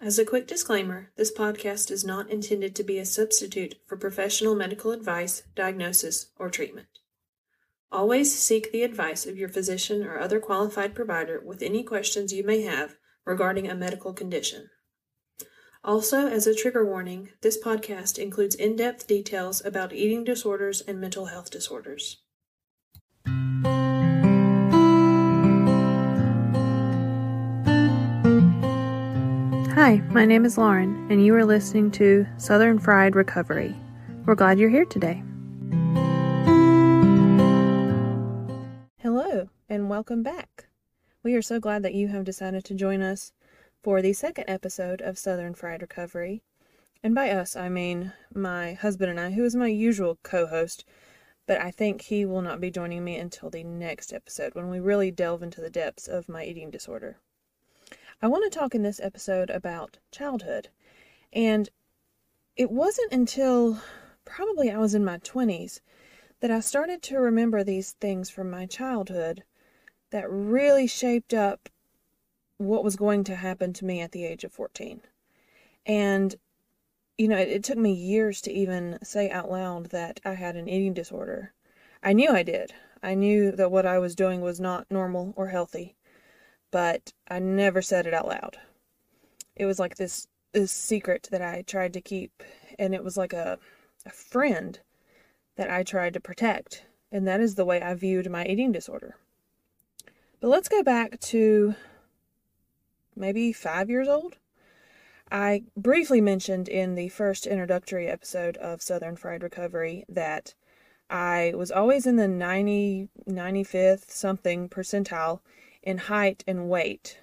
As a quick disclaimer, this podcast is not intended to be a substitute for professional medical advice, diagnosis, or treatment. Always seek the advice of your physician or other qualified provider with any questions you may have regarding a medical condition. Also, as a trigger warning, this podcast includes in depth details about eating disorders and mental health disorders. Hi, my name is Lauren, and you are listening to Southern Fried Recovery. We're glad you're here today. Hello, and welcome back. We are so glad that you have decided to join us for the second episode of Southern Fried Recovery. And by us, I mean my husband and I, who is my usual co host, but I think he will not be joining me until the next episode when we really delve into the depths of my eating disorder. I want to talk in this episode about childhood. And it wasn't until probably I was in my 20s that I started to remember these things from my childhood that really shaped up what was going to happen to me at the age of 14. And, you know, it, it, took me years to even say out loud that I had an eating disorder. I knew I did. I knew that what I was doing was not normal or healthy but I never said it out loud. It was like this this secret that I tried to keep, and it was like a a friend that I tried to protect, and that is the way I viewed my eating disorder. But let's go back to maybe five years old. I briefly mentioned in the first introductory episode of Southern Fried Recovery that I was always in the 90, 95th something percentile in height and weight.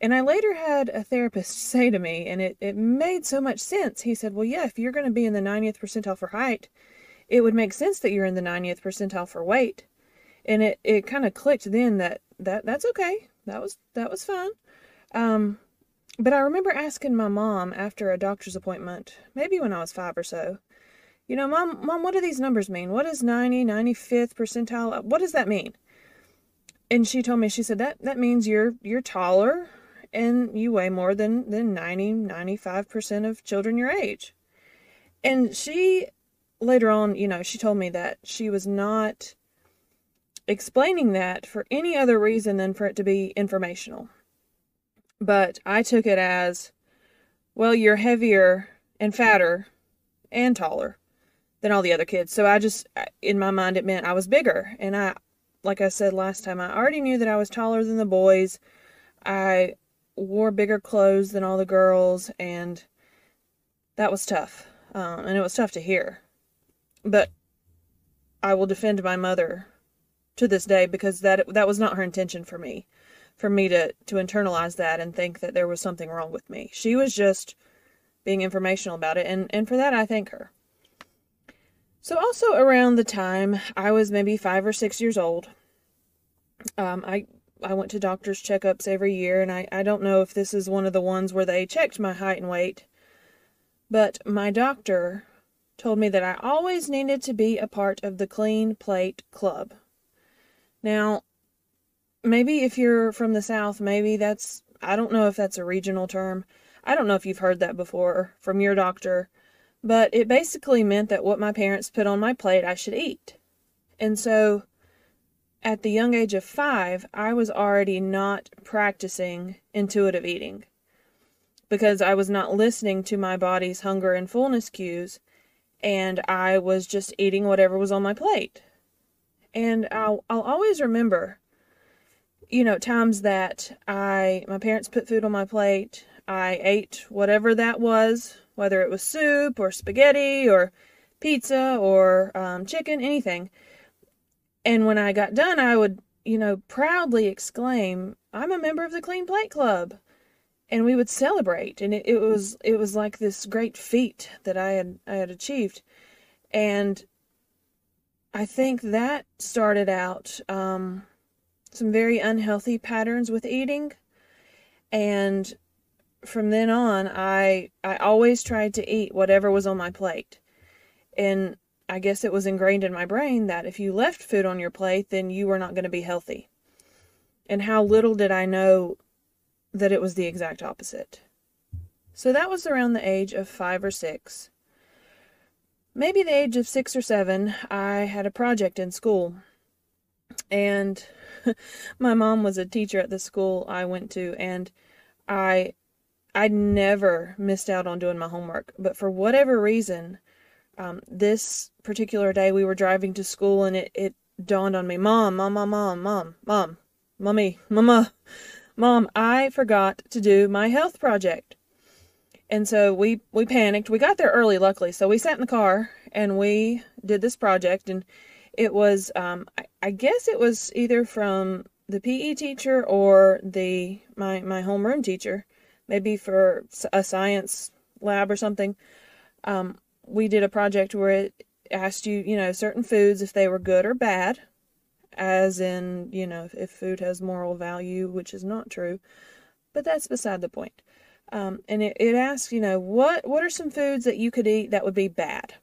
And I later had a therapist say to me, and it, it made so much sense. He said, Well, yeah, if you're going to be in the 90th percentile for height, it would make sense that you're in the 90th percentile for weight. And it, it kind of clicked then that, that that's okay. That was that was fine. Um, but I remember asking my mom after a doctor's appointment, maybe when I was five or so, you know, mom, mom, what do these numbers mean? What is 90, 95th percentile? What does that mean? And she told me she said that that means you're you're taller and you weigh more than than 90 95% of children your age. And she later on you know she told me that she was not explaining that for any other reason than for it to be informational. But i took it as well you're heavier and fatter and taller than all the other kids. So i just in my mind it meant i was bigger and i like I said last time, I already knew that I was taller than the boys. I wore bigger clothes than all the girls, and that was tough. Um, and it was tough to hear. But I will defend my mother to this day because that that was not her intention for me, for me to to internalize that and think that there was something wrong with me. She was just being informational about it, and and for that I thank her. So, also around the time I was maybe five or six years old, um, I I went to doctor's checkups every year, and I, I don't know if this is one of the ones where they checked my height and weight, but my doctor told me that I always needed to be a part of the Clean Plate Club. Now, maybe if you're from the South, maybe that's, I don't know if that's a regional term. I don't know if you've heard that before from your doctor but it basically meant that what my parents put on my plate I should eat. And so at the young age of five, I was already not practicing intuitive eating because I was not listening to my body's hunger and fullness cues, and I was just eating whatever was on my plate. And I'll, I'll always remember, you know, times that I, my parents put food on my plate, I ate whatever that was, whether it was soup or spaghetti or pizza or um, chicken, anything. And when I got done, I would, you know, proudly exclaim, "I'm a member of the Clean Plate Club," and we would celebrate. And it, it was it was like this great feat that I had I had achieved, and I think that started out um, some very unhealthy patterns with eating, and from then on, I I always tried to eat whatever was on my plate. And I guess it was ingrained in my brain that if you left food on your plate, then you were not going to be healthy. And how little did I know that it was the exact opposite. So that was around the age of five or six. Maybe the age of six or seven, I had a project in school. And my mom was a teacher at the school I went to, and I I never missed out on doing my homework. But for whatever reason, um, this particular day we were driving to school and it, it dawned on me, Mom, Mom, Mom, Mom, Mom, Mom, Mommy, Mama, Mom, I forgot to do my health project. And so we, we panicked. We got there early, luckily. So we sat in the car and we did this project. And it was, um, I, I guess it was either from the PE teacher or the my, my homeroom teacher, maybe for a science lab or something. Um, we did a project where it asked you, you know, certain foods if they were good or bad, as in, you know, if, if food has moral value, which is not true, but that's beside the point. Um, and it, it asks, you know, what what are some foods that you could eat that would be bad?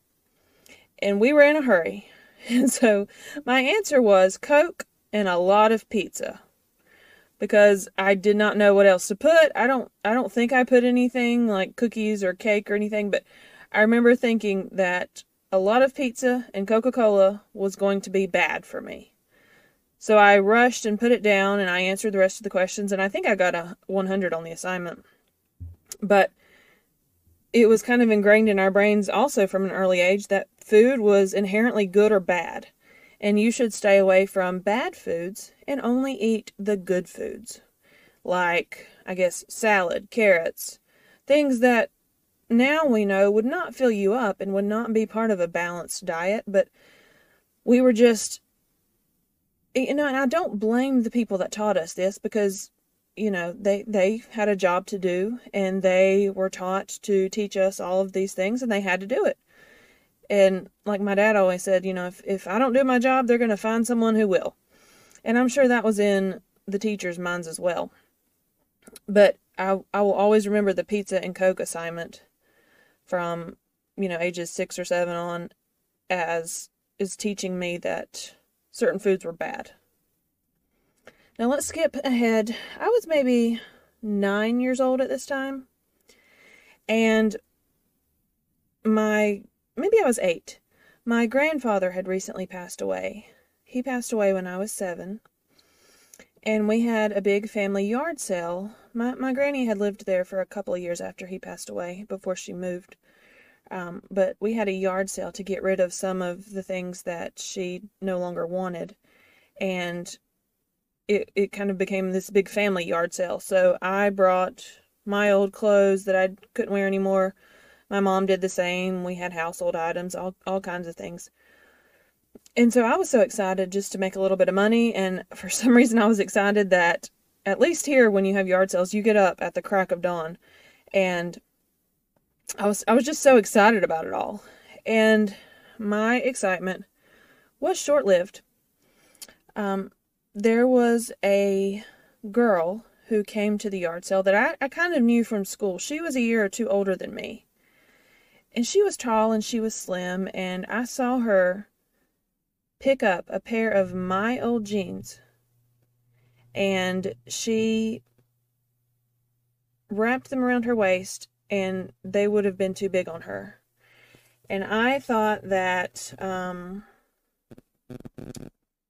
And we were in a hurry, and so my answer was Coke and a lot of pizza because I did not know what else to put. I don't I don't think I put anything like cookies or cake or anything, but I remember thinking that a lot of pizza and Coca-Cola was going to be bad for me. So I rushed and put it down and I answered the rest of the questions and I think I got a 100 on the assignment. But it was kind of ingrained in our brains also from an early age that food was inherently good or bad. And you should stay away from bad foods and only eat the good foods. Like, I guess, salad, carrots, things that now we know would not fill you up and would not be part of a balanced diet, but we were just, you know, and I don't blame the people that taught us this because, you know, they, they had a job to do and they were taught to teach us all of these things and they had to do it. And like my dad always said, you know, if, if I don't do my job, they're going to find someone who will. And I'm sure that was in the teachers' minds as well. But I, I will always remember the pizza and Coke assignment from, you know, ages six or seven on as is teaching me that certain foods were bad. Now let's skip ahead. I was maybe nine years old at this time. And my, maybe I was eight. My grandfather had recently passed away. He passed away when I was seven. And we had a big family yard sale. My, my granny had lived there for a couple of years after he passed away, before she moved. Um, but we had a yard sale to get rid of some of the things that she no longer wanted. And it, it kind of became this big family yard sale. So I brought my old clothes that I couldn't wear anymore. My mom did the same. We had household items, all, all kinds of things. And so I was so excited just to make a little bit of money. And for some reason, I was excited that at least here, when you have yard sales, you get up at the crack of dawn. And I was I was just so excited about it all. And my excitement was short-lived. Um, there was a girl who came to the yard sale that I, I kind of knew from school. She was a year or two older than me. And she was tall and she was slim, and I saw her pick up a pair of my old jeans. And she wrapped them around her waist and they would have been too big on her. And I thought that um,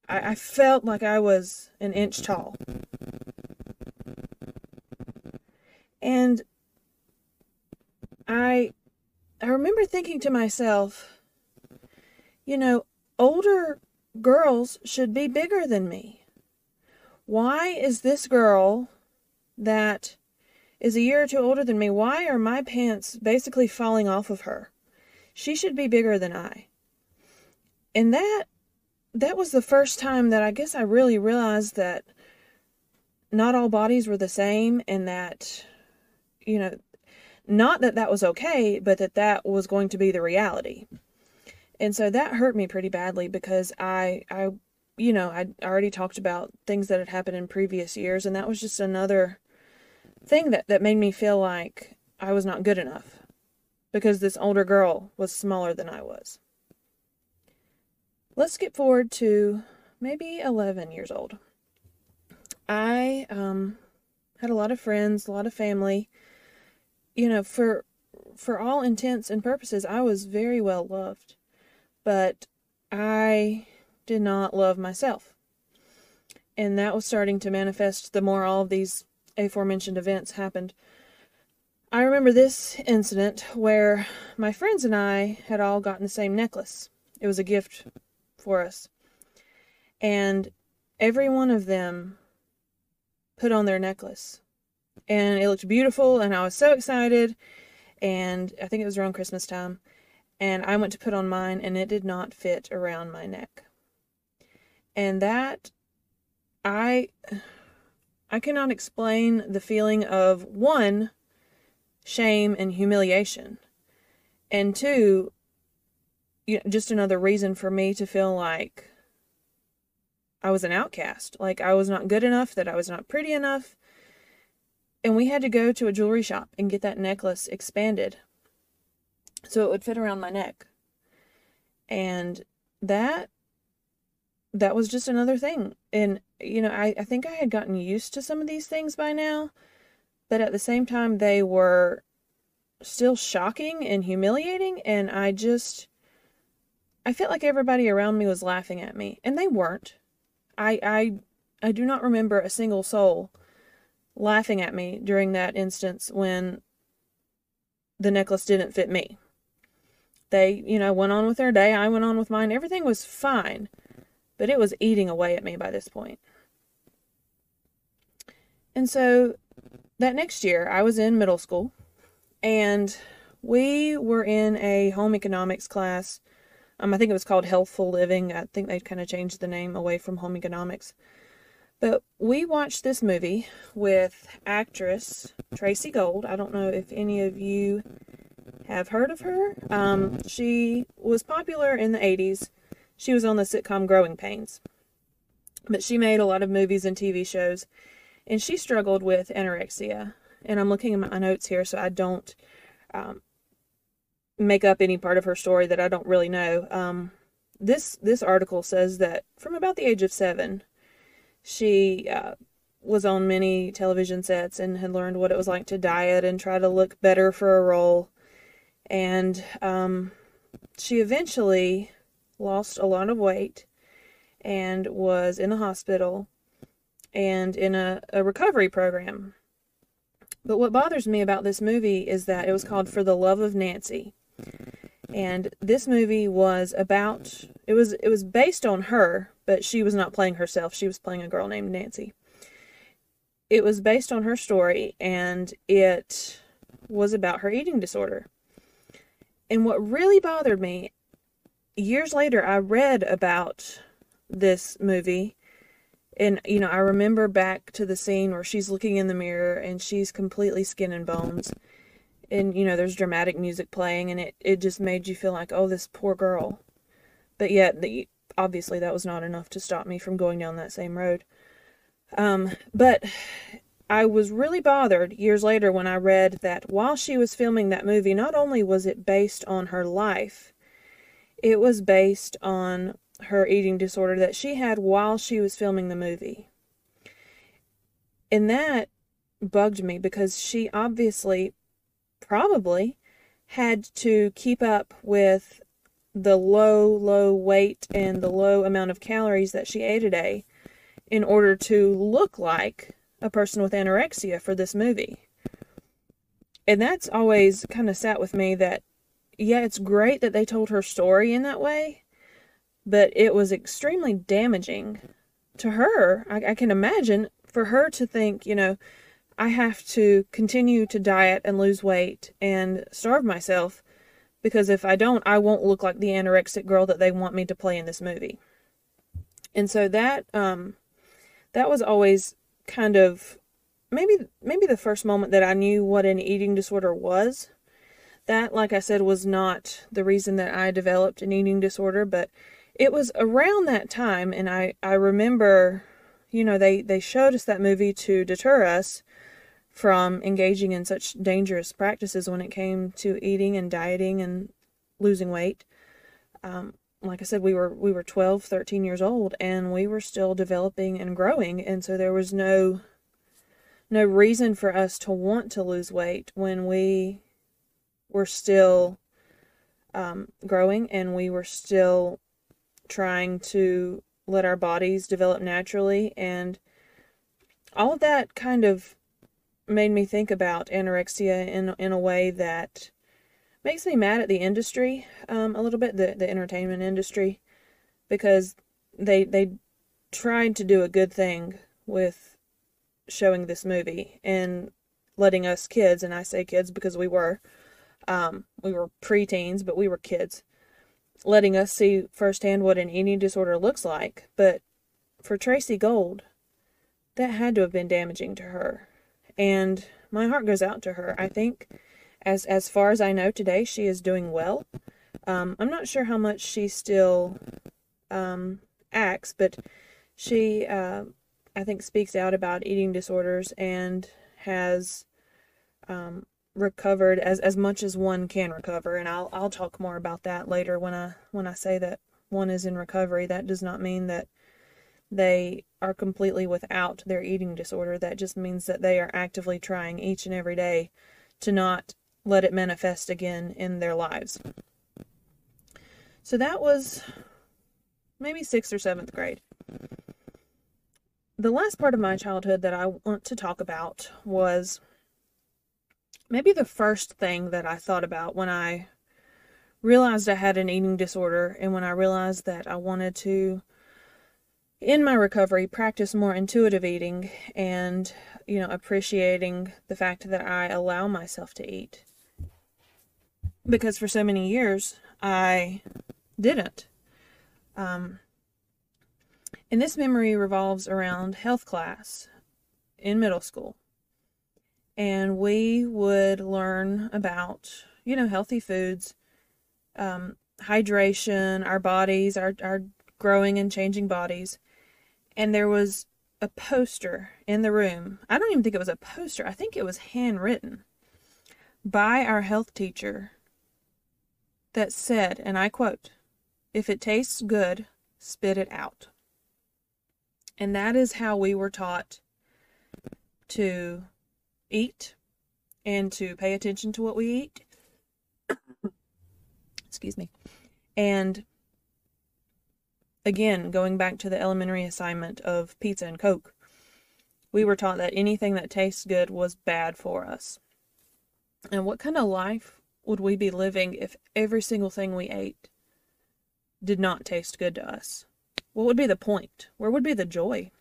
I, I felt like I was an inch tall. And I I remember thinking to myself, you know, older girls should be bigger than me. Why is this girl that is a year or two older than me. Why are my pants basically falling off of her? She should be bigger than I. And that that was the first time that I guess I really realized that not all bodies were the same and that you know not that that was okay, but that that was going to be the reality. And so that hurt me pretty badly because I I you know, I already talked about things that had happened in previous years and that was just another thing that, that made me feel like I was not good enough because this older girl was smaller than I was. Let's skip forward to maybe 11 years old. I um, had a lot of friends, a lot of family, you know, for for all intents and purposes, I was very well loved. But I did not love myself. And that was starting to manifest the more all of these aforementioned events happened. I remember this incident where my friends and I had all gotten the same necklace. It was a gift for us. And every one of them put on their necklace. And it looked beautiful, and I was so excited. And I think it was around Christmas time. And I went to put on mine, and it did not fit around my neck. And that, I. I cannot explain the feeling of one, shame and humiliation, and two, you know, just another reason for me to feel like I was an outcast, like I was not good enough, that I was not pretty enough. And we had to go to a jewelry shop and get that necklace expanded so it would fit around my neck. And that that was just another thing. And, you know, I, I think I had gotten used to some of these things by now, but at the same time, they were still shocking and humiliating. And I just, I felt like everybody around me was laughing at me, and they weren't. I, I, I do not remember a single soul laughing at me during that instance when the necklace didn't fit me. They, you know, went on with their day. I went on with mine. Everything was fine but it was eating away at me by this point. And so that next year, I was in middle school and we were in a home economics class. Um, I think it was called Healthful Living. I think they kind of changed the name away from home economics. But we watched this movie with actress Tracey Gold. I don't know if any of you have heard of her. Um, she was popular in the 80s she was on the sitcom Growing Pains. But she made a lot of movies and TV shows, and she struggled with anorexia. And I'm looking at my notes here so I don't um, make up any part of her story that I don't really know. Um, this this article says that from about the age of seven, she uh, was on many television sets and had learned what it was like to diet and try to look better for a role. And um, she eventually lost a lot of weight and was in the hospital and in a, a recovery program. But what bothers me about this movie is that it was called For the Love of Nancy. And this movie was about it was it was based on her, but she was not playing herself. She was playing a girl named Nancy. It was based on her story and it was about her eating disorder. And what really bothered me years later, I read about this movie. And, you know, I remember back to the scene where she's looking in the mirror and she's completely skin and bones. And, you know, there's dramatic music playing and it, it just made you feel like, oh, this poor girl. But yet, the, obviously, that was not enough to stop me from going down that same road. Um, but I was really bothered years later when I read that while she was filming that movie, not only was it based on her life, it was based on her eating disorder that she had while she was filming the movie. And that bugged me because she obviously, probably, had to keep up with the low, low weight and the low amount of calories that she ate a day in order to look like a person with anorexia for this movie. And that's always kind of sat with me that yeah, it's great that they told her story in that way, but it was extremely damaging to her. I, I can imagine for her to think, you know, I have to continue to diet and lose weight and starve myself because if I don't, I won't look like the anorexic girl that they want me to play in this movie. And so that um that was always kind of maybe maybe the first moment that I knew what an eating disorder was that, like I said, was not the reason that I developed an eating disorder, but it was around that time, and I, I remember, you know, they, they showed us that movie to deter us from engaging in such dangerous practices when it came to eating and dieting and losing weight. Um, like I said, we were we were 12, 13 years old, and we were still developing and growing, and so there was no no reason for us to want to lose weight when we were still um, growing and we were still trying to let our bodies develop naturally. And all of that kind of made me think about anorexia in, in a way that makes me mad at the industry um, a little bit, the, the entertainment industry, because they, they tried to do a good thing with showing this movie and letting us kids, and I say kids because we were, um, we were preteens, but we were kids, letting us see firsthand what an eating disorder looks like. But for Tracey Gold, that had to have been damaging to her. And my heart goes out to her. I think, as as far as I know today, she is doing well. Um, I'm not sure how much she still um, acts, but she, uh, I think, speaks out about eating disorders and has um, recovered as as much as one can recover and I'll I'll talk more about that later when I when I say that one is in recovery that does not mean that they are completely without their eating disorder that just means that they are actively trying each and every day to not let it manifest again in their lives. So that was maybe 6th or 7th grade. The last part of my childhood that I want to talk about was maybe the first thing that I thought about when I realized I had an eating disorder and when I realized that I wanted to in my recovery practice more intuitive eating and you know appreciating the fact that I allow myself to eat. Because for so many years I didn't. Um, and this memory revolves around health class in middle school. And we would learn about, you know, healthy foods, um, hydration, our bodies, our, our growing and changing bodies. And there was a poster in the room. I don't even think it was a poster, I think it was handwritten by our health teacher that said, and I quote, if it tastes good, spit it out. And that is how we were taught to eat and to pay attention to what we eat. Excuse me. And again, going back to the elementary assignment of pizza and Coke, we were taught that anything that tastes good was bad for us. And what kind of life would we be living if every single thing we ate did not taste good to us? What would be the point? Where would be the joy?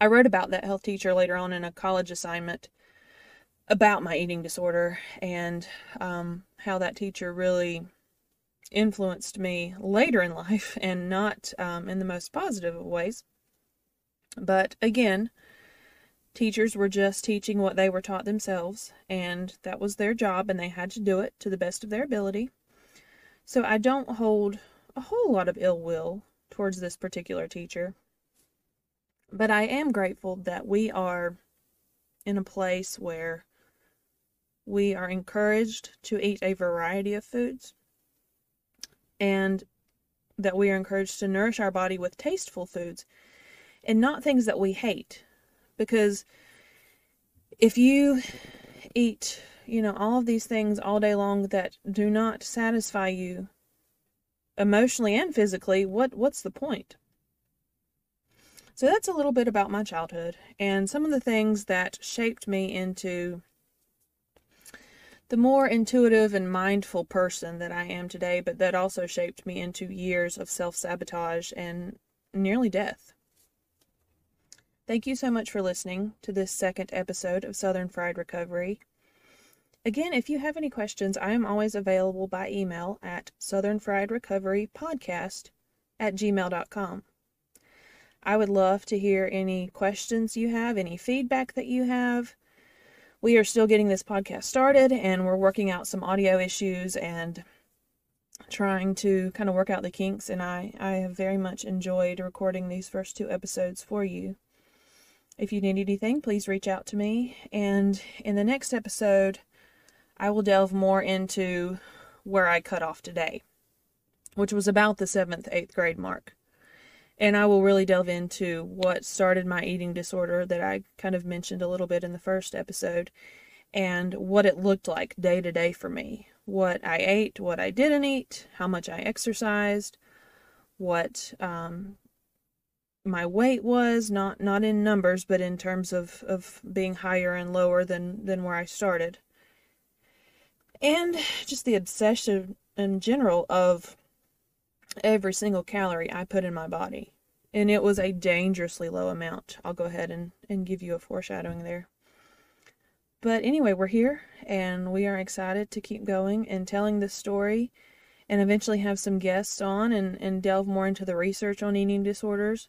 I wrote about that health teacher later on in a college assignment about my eating disorder and um, how that teacher really influenced me later in life and not um, in the most positive of ways. But again, teachers were just teaching what they were taught themselves, and that was their job, and they had to do it to the best of their ability. So I don't hold a whole lot of ill will towards this particular teacher. But I am grateful that we are in a place where we are encouraged to eat a variety of foods and that we are encouraged to nourish our body with tasteful foods and not things that we hate. Because if you eat, you know, all of these things all day long that do not satisfy you emotionally and physically, what what's the point? So that's a little bit about my childhood and some of the things that shaped me into the more intuitive and mindful person that I am today, but that also shaped me into years of self sabotage and nearly death. Thank you so much for listening to this second episode of Southern Fried Recovery. Again, if you have any questions, I am always available by email at southernfriedrecoverypodcast at gmail.com. I would love to hear any questions you have, any feedback that you have. We are still getting this podcast started and we're working out some audio issues and trying to kind of work out the kinks and I I have very much enjoyed recording these first two episodes for you. If you need anything, please reach out to me and in the next episode I will delve more into where I cut off today, which was about the 7th 8th grade mark And I will really delve into what started my eating disorder that I kind of mentioned a little bit in the first episode and what it looked like day to day for me. What I ate, what I didn't eat, how much I exercised, what um, my weight was, not not in numbers, but in terms of, of being higher and lower than, than where I started. And just the obsession in general of every single calorie I put in my body. And it was a dangerously low amount. I'll go ahead and, and give you a foreshadowing there. But anyway, we're here and we are excited to keep going and telling this story and eventually have some guests on and, and delve more into the research on eating disorders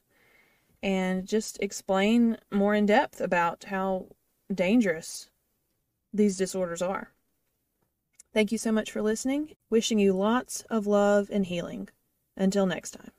and just explain more in depth about how dangerous these disorders are. Thank you so much for listening. Wishing you lots of love and healing. Until next time.